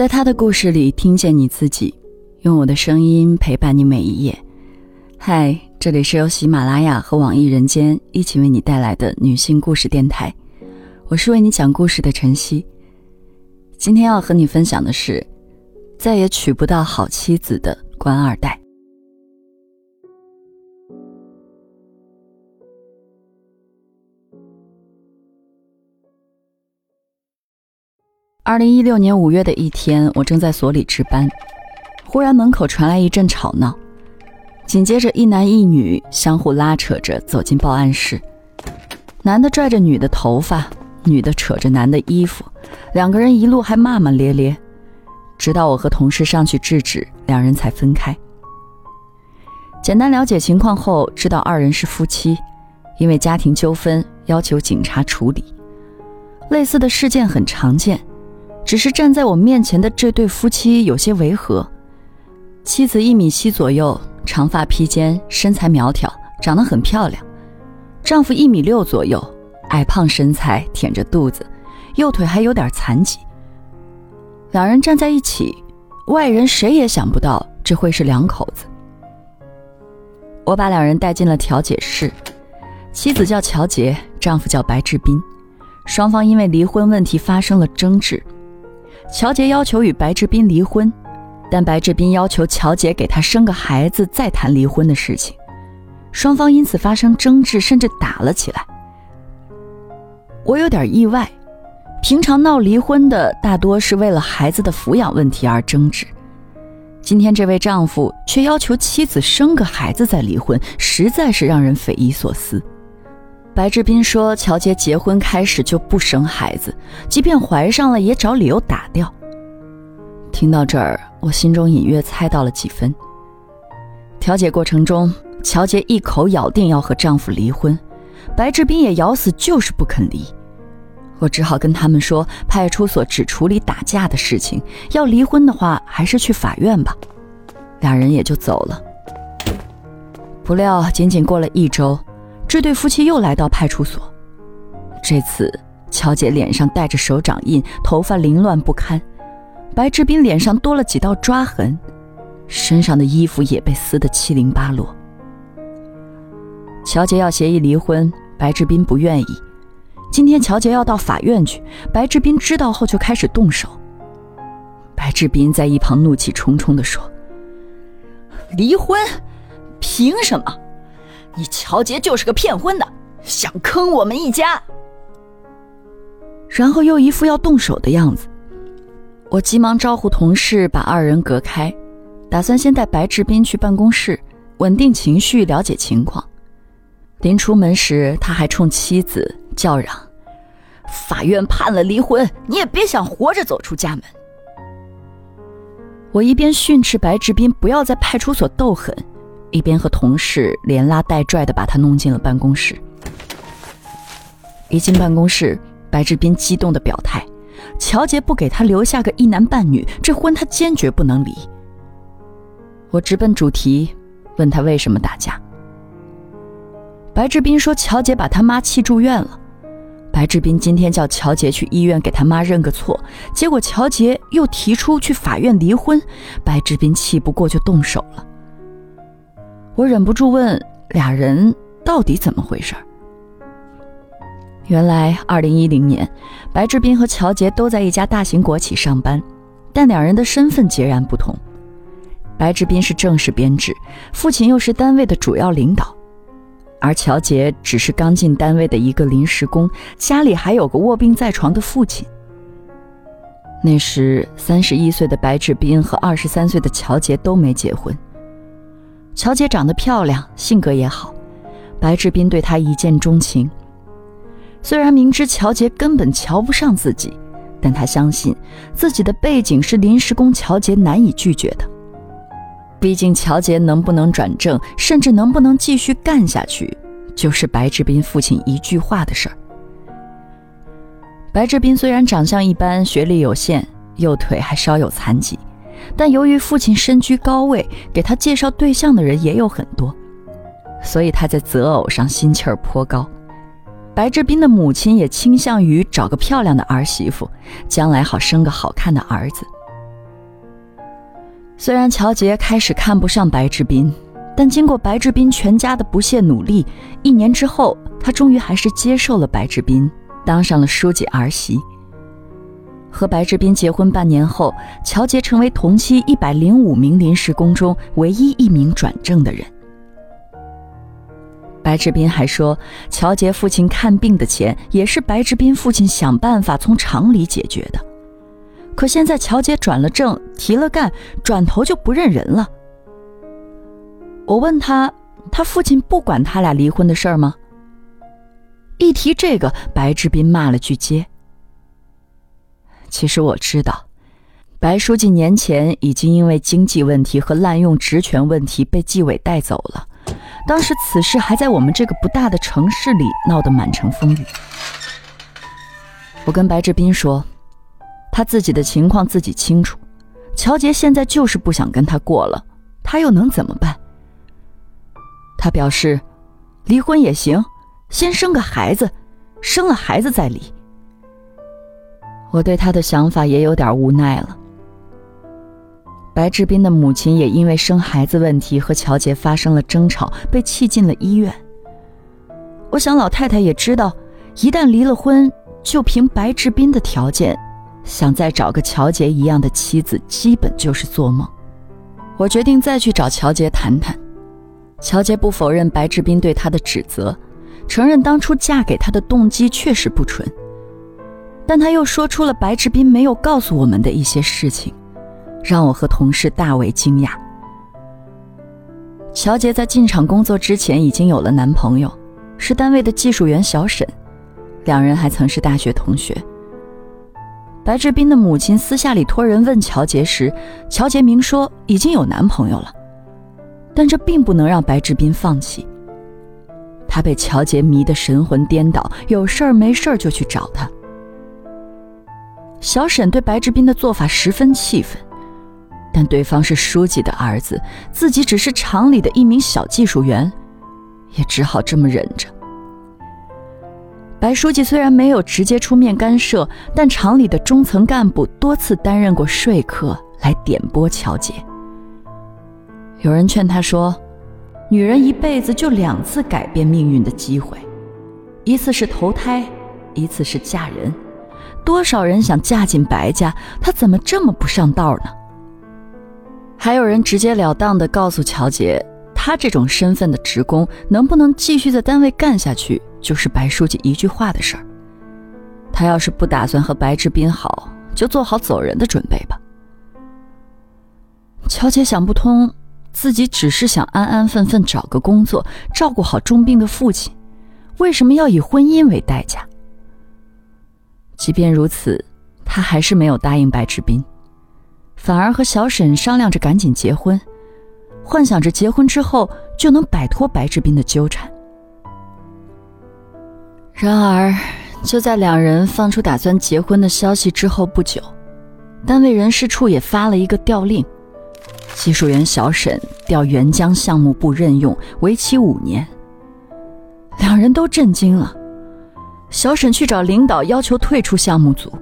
在他的故事里听见你自己，用我的声音陪伴你每一页。嗨，这里是由喜马拉雅和网易人间一起为你带来的女性故事电台，我是为你讲故事的晨曦。今天要和你分享的是，再也娶不到好妻子的官二代。二零一六年五月的一天，我正在所里值班，忽然门口传来一阵吵闹，紧接着一男一女相互拉扯着走进报案室，男的拽着女的头发，女的扯着男的衣服，两个人一路还骂骂咧咧，直到我和同事上去制止，两人才分开。简单了解情况后，知道二人是夫妻，因为家庭纠纷要求警察处理，类似的事件很常见。只是站在我面前的这对夫妻有些违和。妻子一米七左右，长发披肩，身材苗条，长得很漂亮；丈夫一米六左右，矮胖身材，腆着肚子，右腿还有点残疾。两人站在一起，外人谁也想不到这会是两口子。我把两人带进了调解室，妻子叫乔杰，丈夫叫白志斌，双方因为离婚问题发生了争执。乔杰要求与白志斌离婚，但白志斌要求乔杰给他生个孩子再谈离婚的事情，双方因此发生争执，甚至打了起来。我有点意外，平常闹离婚的大多是为了孩子的抚养问题而争执，今天这位丈夫却要求妻子生个孩子再离婚，实在是让人匪夷所思。白志斌说：“乔杰结婚开始就不生孩子，即便怀上了也找理由打掉。”听到这儿，我心中隐约猜到了几分。调解过程中，乔杰一口咬定要和丈夫离婚，白志斌也咬死就是不肯离。我只好跟他们说，派出所只处理打架的事情，要离婚的话还是去法院吧。两人也就走了。不料，仅仅过了一周。这对夫妻又来到派出所，这次乔姐脸上带着手掌印，头发凌乱不堪；白志斌脸上多了几道抓痕，身上的衣服也被撕得七零八落。乔杰要协议离婚，白志斌不愿意。今天乔杰要到法院去，白志斌知道后就开始动手。白志斌在一旁怒气冲冲地说：“离婚？凭什么？”你乔杰就是个骗婚的，想坑我们一家。然后又一副要动手的样子，我急忙招呼同事把二人隔开，打算先带白志斌去办公室稳定情绪，了解情况。临出门时，他还冲妻子叫嚷：“法院判了离婚，你也别想活着走出家门。”我一边训斥白志斌不要在派出所斗狠。一边和同事连拉带拽的把他弄进了办公室。一进办公室，白志斌激动的表态：“乔杰不给他留下个一男半女，这婚他坚决不能离。”我直奔主题，问他为什么打架。白志斌说：“乔杰把他妈气住院了。”白志斌今天叫乔杰去医院给他妈认个错，结果乔杰又提出去法院离婚，白志斌气不过就动手了。我忍不住问俩人到底怎么回事原来，二零一零年，白志斌和乔杰都在一家大型国企上班，但两人的身份截然不同。白志斌是正式编制，父亲又是单位的主要领导，而乔杰只是刚进单位的一个临时工，家里还有个卧病在床的父亲。那时，三十一岁的白志斌和二十三岁的乔杰都没结婚。乔杰长得漂亮，性格也好，白志斌对她一见钟情。虽然明知乔杰根本瞧不上自己，但他相信自己的背景是临时工乔杰难以拒绝的。毕竟乔杰能不能转正，甚至能不能继续干下去，就是白志斌父亲一句话的事儿。白志斌虽然长相一般，学历有限，右腿还稍有残疾。但由于父亲身居高位，给他介绍对象的人也有很多，所以他在择偶上心气儿颇高。白志斌的母亲也倾向于找个漂亮的儿媳妇，将来好生个好看的儿子。虽然乔杰开始看不上白志斌，但经过白志斌全家的不懈努力，一年之后，他终于还是接受了白志斌，当上了书记儿媳。和白志斌结婚半年后，乔杰成为同期一百零五名临时工中唯一一名转正的人。白志斌还说，乔杰父亲看病的钱也是白志斌父亲想办法从厂里解决的。可现在乔杰转了正，提了干，转头就不认人了。我问他，他父亲不管他俩离婚的事儿吗？一提这个，白志斌骂了句街。其实我知道，白书记年前已经因为经济问题和滥用职权问题被纪委带走了。当时此事还在我们这个不大的城市里闹得满城风雨。我跟白志斌说，他自己的情况自己清楚，乔杰现在就是不想跟他过了，他又能怎么办？他表示，离婚也行，先生个孩子，生了孩子再离。我对他的想法也有点无奈了。白志斌的母亲也因为生孩子问题和乔杰发生了争吵，被气进了医院。我想老太太也知道，一旦离了婚，就凭白志斌的条件，想再找个乔杰一样的妻子，基本就是做梦。我决定再去找乔杰谈谈。乔杰不否认白志斌对他的指责，承认当初嫁给他的动机确实不纯。但他又说出了白志斌没有告诉我们的一些事情，让我和同事大为惊讶。乔杰在进厂工作之前已经有了男朋友，是单位的技术员小沈，两人还曾是大学同学。白志斌的母亲私下里托人问乔杰时，乔杰明说已经有男朋友了，但这并不能让白志斌放弃。他被乔杰迷得神魂颠倒，有事儿没事儿就去找他。小沈对白志斌的做法十分气愤，但对方是书记的儿子，自己只是厂里的一名小技术员，也只好这么忍着。白书记虽然没有直接出面干涉，但厂里的中层干部多次担任过说客来点拨乔姐。有人劝他说：“女人一辈子就两次改变命运的机会，一次是投胎，一次是嫁人。”多少人想嫁进白家，他怎么这么不上道呢？还有人直截了当的告诉乔杰，他这种身份的职工能不能继续在单位干下去，就是白书记一句话的事儿。他要是不打算和白志斌好，就做好走人的准备吧。乔杰想不通，自己只是想安安分分找个工作，照顾好重病的父亲，为什么要以婚姻为代价？即便如此，他还是没有答应白志斌，反而和小沈商量着赶紧结婚，幻想着结婚之后就能摆脱白志斌的纠缠。然而，就在两人放出打算结婚的消息之后不久，单位人事处也发了一个调令，技术员小沈调援疆项目部任用，为期五年。两人都震惊了。小沈去找领导要求退出项目组，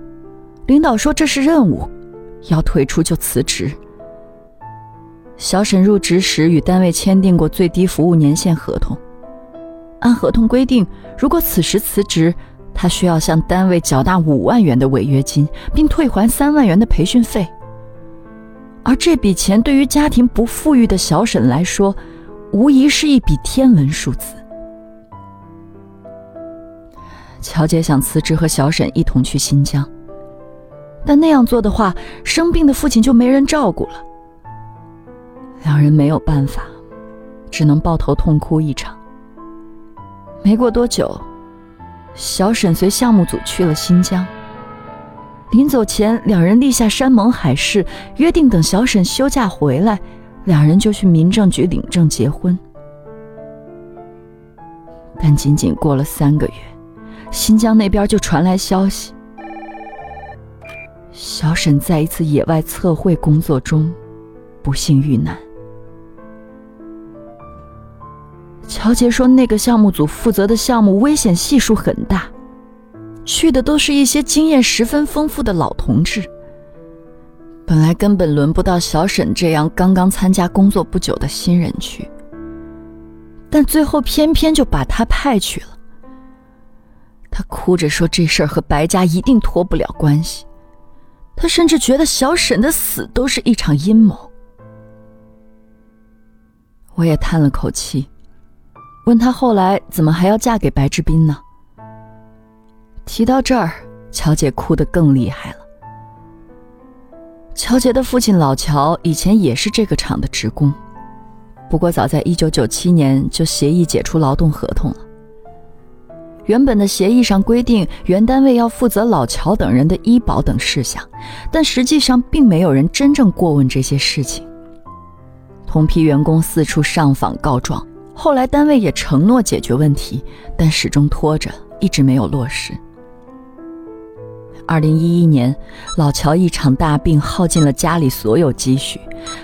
领导说这是任务，要退出就辞职。小沈入职时与单位签订过最低服务年限合同，按合同规定，如果此时辞职，他需要向单位缴纳五万元的违约金，并退还三万元的培训费。而这笔钱对于家庭不富裕的小沈来说，无疑是一笔天文数字。乔姐想辞职和小沈一同去新疆，但那样做的话，生病的父亲就没人照顾了。两人没有办法，只能抱头痛哭一场。没过多久，小沈随项目组去了新疆。临走前，两人立下山盟海誓，约定等小沈休假回来，两人就去民政局领证结婚。但仅仅过了三个月。新疆那边就传来消息，小沈在一次野外测绘工作中不幸遇难。乔杰说，那个项目组负责的项目危险系数很大，去的都是一些经验十分丰富的老同志。本来根本轮不到小沈这样刚刚参加工作不久的新人去，但最后偏偏就把他派去了。他哭着说：“这事儿和白家一定脱不了关系。”他甚至觉得小沈的死都是一场阴谋。我也叹了口气，问他后来怎么还要嫁给白志斌呢？提到这儿，乔姐哭得更厉害了。乔杰的父亲老乔以前也是这个厂的职工，不过早在一九九七年就协议解除劳动合同了。原本的协议上规定，原单位要负责老乔等人的医保等事项，但实际上并没有人真正过问这些事情。同批员工四处上访告状，后来单位也承诺解决问题，但始终拖着，一直没有落实。二零一一年，老乔一场大病耗尽了家里所有积蓄，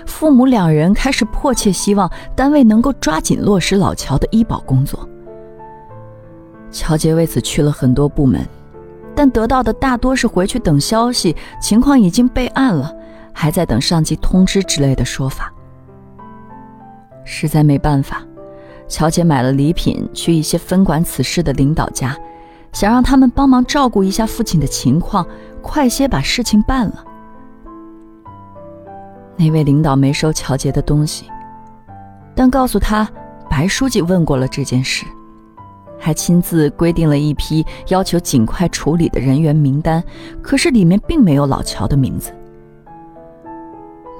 父母两人开始迫切希望单位能够抓紧落实老乔的医保工作。乔杰为此去了很多部门，但得到的大多是回去等消息，情况已经备案了，还在等上级通知之类的说法。实在没办法，乔杰买了礼品去一些分管此事的领导家，想让他们帮忙照顾一下父亲的情况，快些把事情办了。那位领导没收乔杰的东西，但告诉他白书记问过了这件事。还亲自规定了一批要求尽快处理的人员名单，可是里面并没有老乔的名字。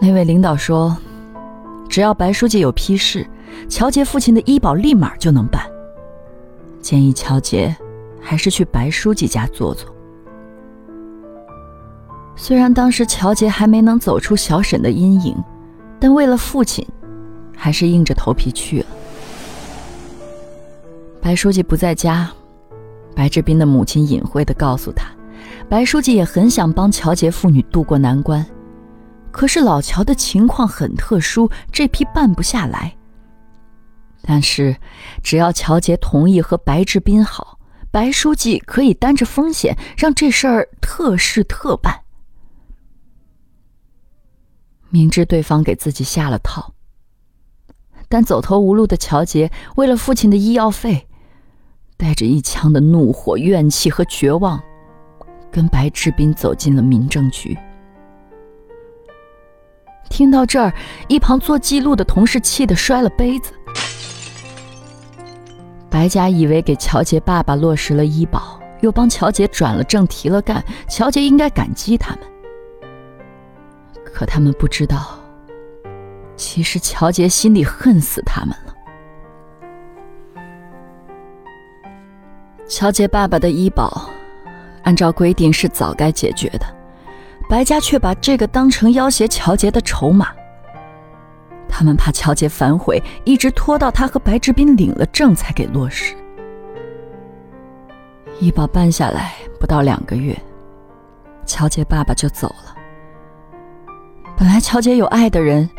那位领导说：“只要白书记有批示，乔杰父亲的医保立马就能办。”建议乔杰还是去白书记家坐坐。虽然当时乔杰还没能走出小沈的阴影，但为了父亲，还是硬着头皮去了。白书记不在家，白志斌的母亲隐晦的告诉他，白书记也很想帮乔杰父女渡过难关，可是老乔的情况很特殊，这批办不下来。但是，只要乔杰同意和白志斌好，白书记可以担着风险，让这事儿特事特办。明知对方给自己下了套，但走投无路的乔杰为了父亲的医药费。带着一腔的怒火、怨气和绝望，跟白志斌走进了民政局。听到这儿，一旁做记录的同事气得摔了杯子。白家以为给乔杰爸爸落实了医保，又帮乔杰转了正、提了干，乔杰应该感激他们。可他们不知道，其实乔杰心里恨死他们。乔杰爸爸的医保，按照规定是早该解决的，白家却把这个当成要挟乔杰的筹码。他们怕乔杰反悔，一直拖到他和白志斌领了证才给落实。医保办下来不到两个月，乔杰爸爸就走了。本来乔杰有爱的人，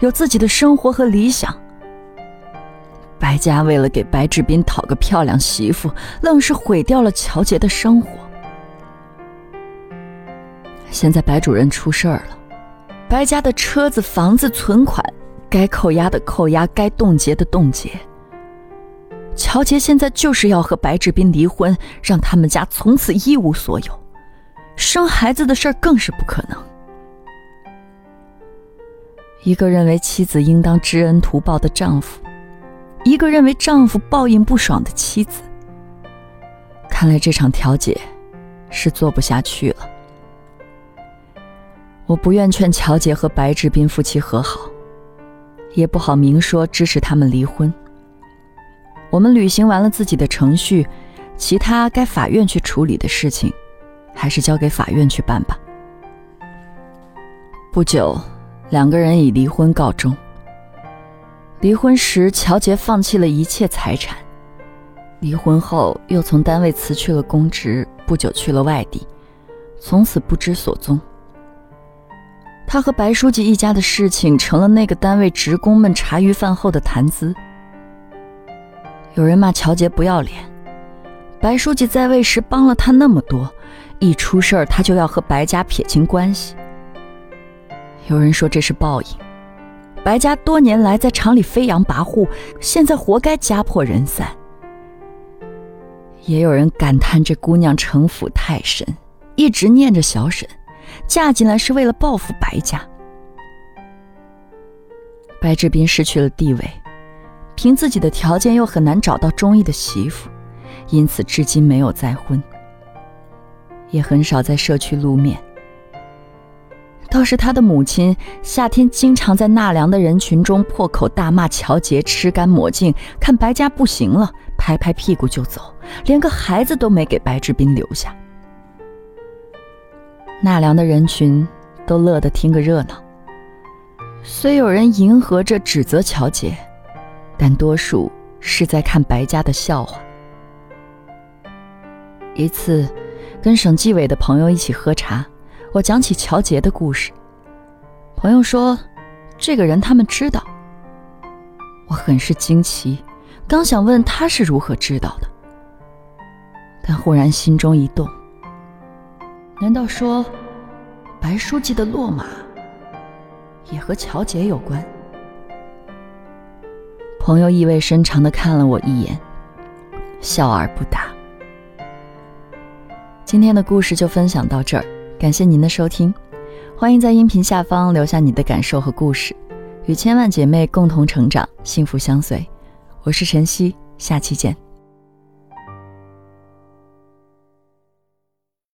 有自己的生活和理想。白家为了给白志斌讨个漂亮媳妇，愣是毁掉了乔杰的生活。现在白主任出事儿了，白家的车子、房子、存款，该扣押的扣押，该冻结的冻结。乔杰现在就是要和白志斌离婚，让他们家从此一无所有，生孩子的事儿更是不可能。一个认为妻子应当知恩图报的丈夫。一个认为丈夫报应不爽的妻子，看来这场调解是做不下去了。我不愿劝乔杰和白志斌夫妻和好，也不好明说支持他们离婚。我们履行完了自己的程序，其他该法院去处理的事情，还是交给法院去办吧。不久，两个人以离婚告终。离婚时，乔杰放弃了一切财产；离婚后，又从单位辞去了公职，不久去了外地，从此不知所踪。他和白书记一家的事情，成了那个单位职工们茶余饭后的谈资。有人骂乔杰不要脸，白书记在位时帮了他那么多，一出事儿他就要和白家撇清关系。有人说这是报应，白家多年来在厂里飞扬跋扈，现在活该家破人散。也有人感叹这姑娘城府太深，一直念着小沈，嫁进来是为了报复白家。白志斌失去了地位，凭自己的条件又很难找到中意的媳妇，因此至今没有再婚，也很少在社区露面。倒是他的母亲夏天经常在纳凉的人群中破口大骂乔杰吃干抹净，看白家不行了，拍拍屁股就走，连个孩子都没给白志斌留下。纳凉的人群都乐得听个热闹。虽有人迎合着指责乔杰，但多数是在看白家的笑话。一次，跟省纪委的朋友一起喝茶，我讲起乔杰的故事。朋友说，这个人他们知道。我很是惊奇，刚想问他是如何知道的，但忽然心中一动。难道说，白书记的落马？也和乔杰有关。朋友意味深长的看了我一眼，笑而不答。今天的故事就分享到这儿，感谢您的收听，欢迎在音频下方留下你的感受和故事，与千万姐妹共同成长，幸福相随。我是晨曦，下期见。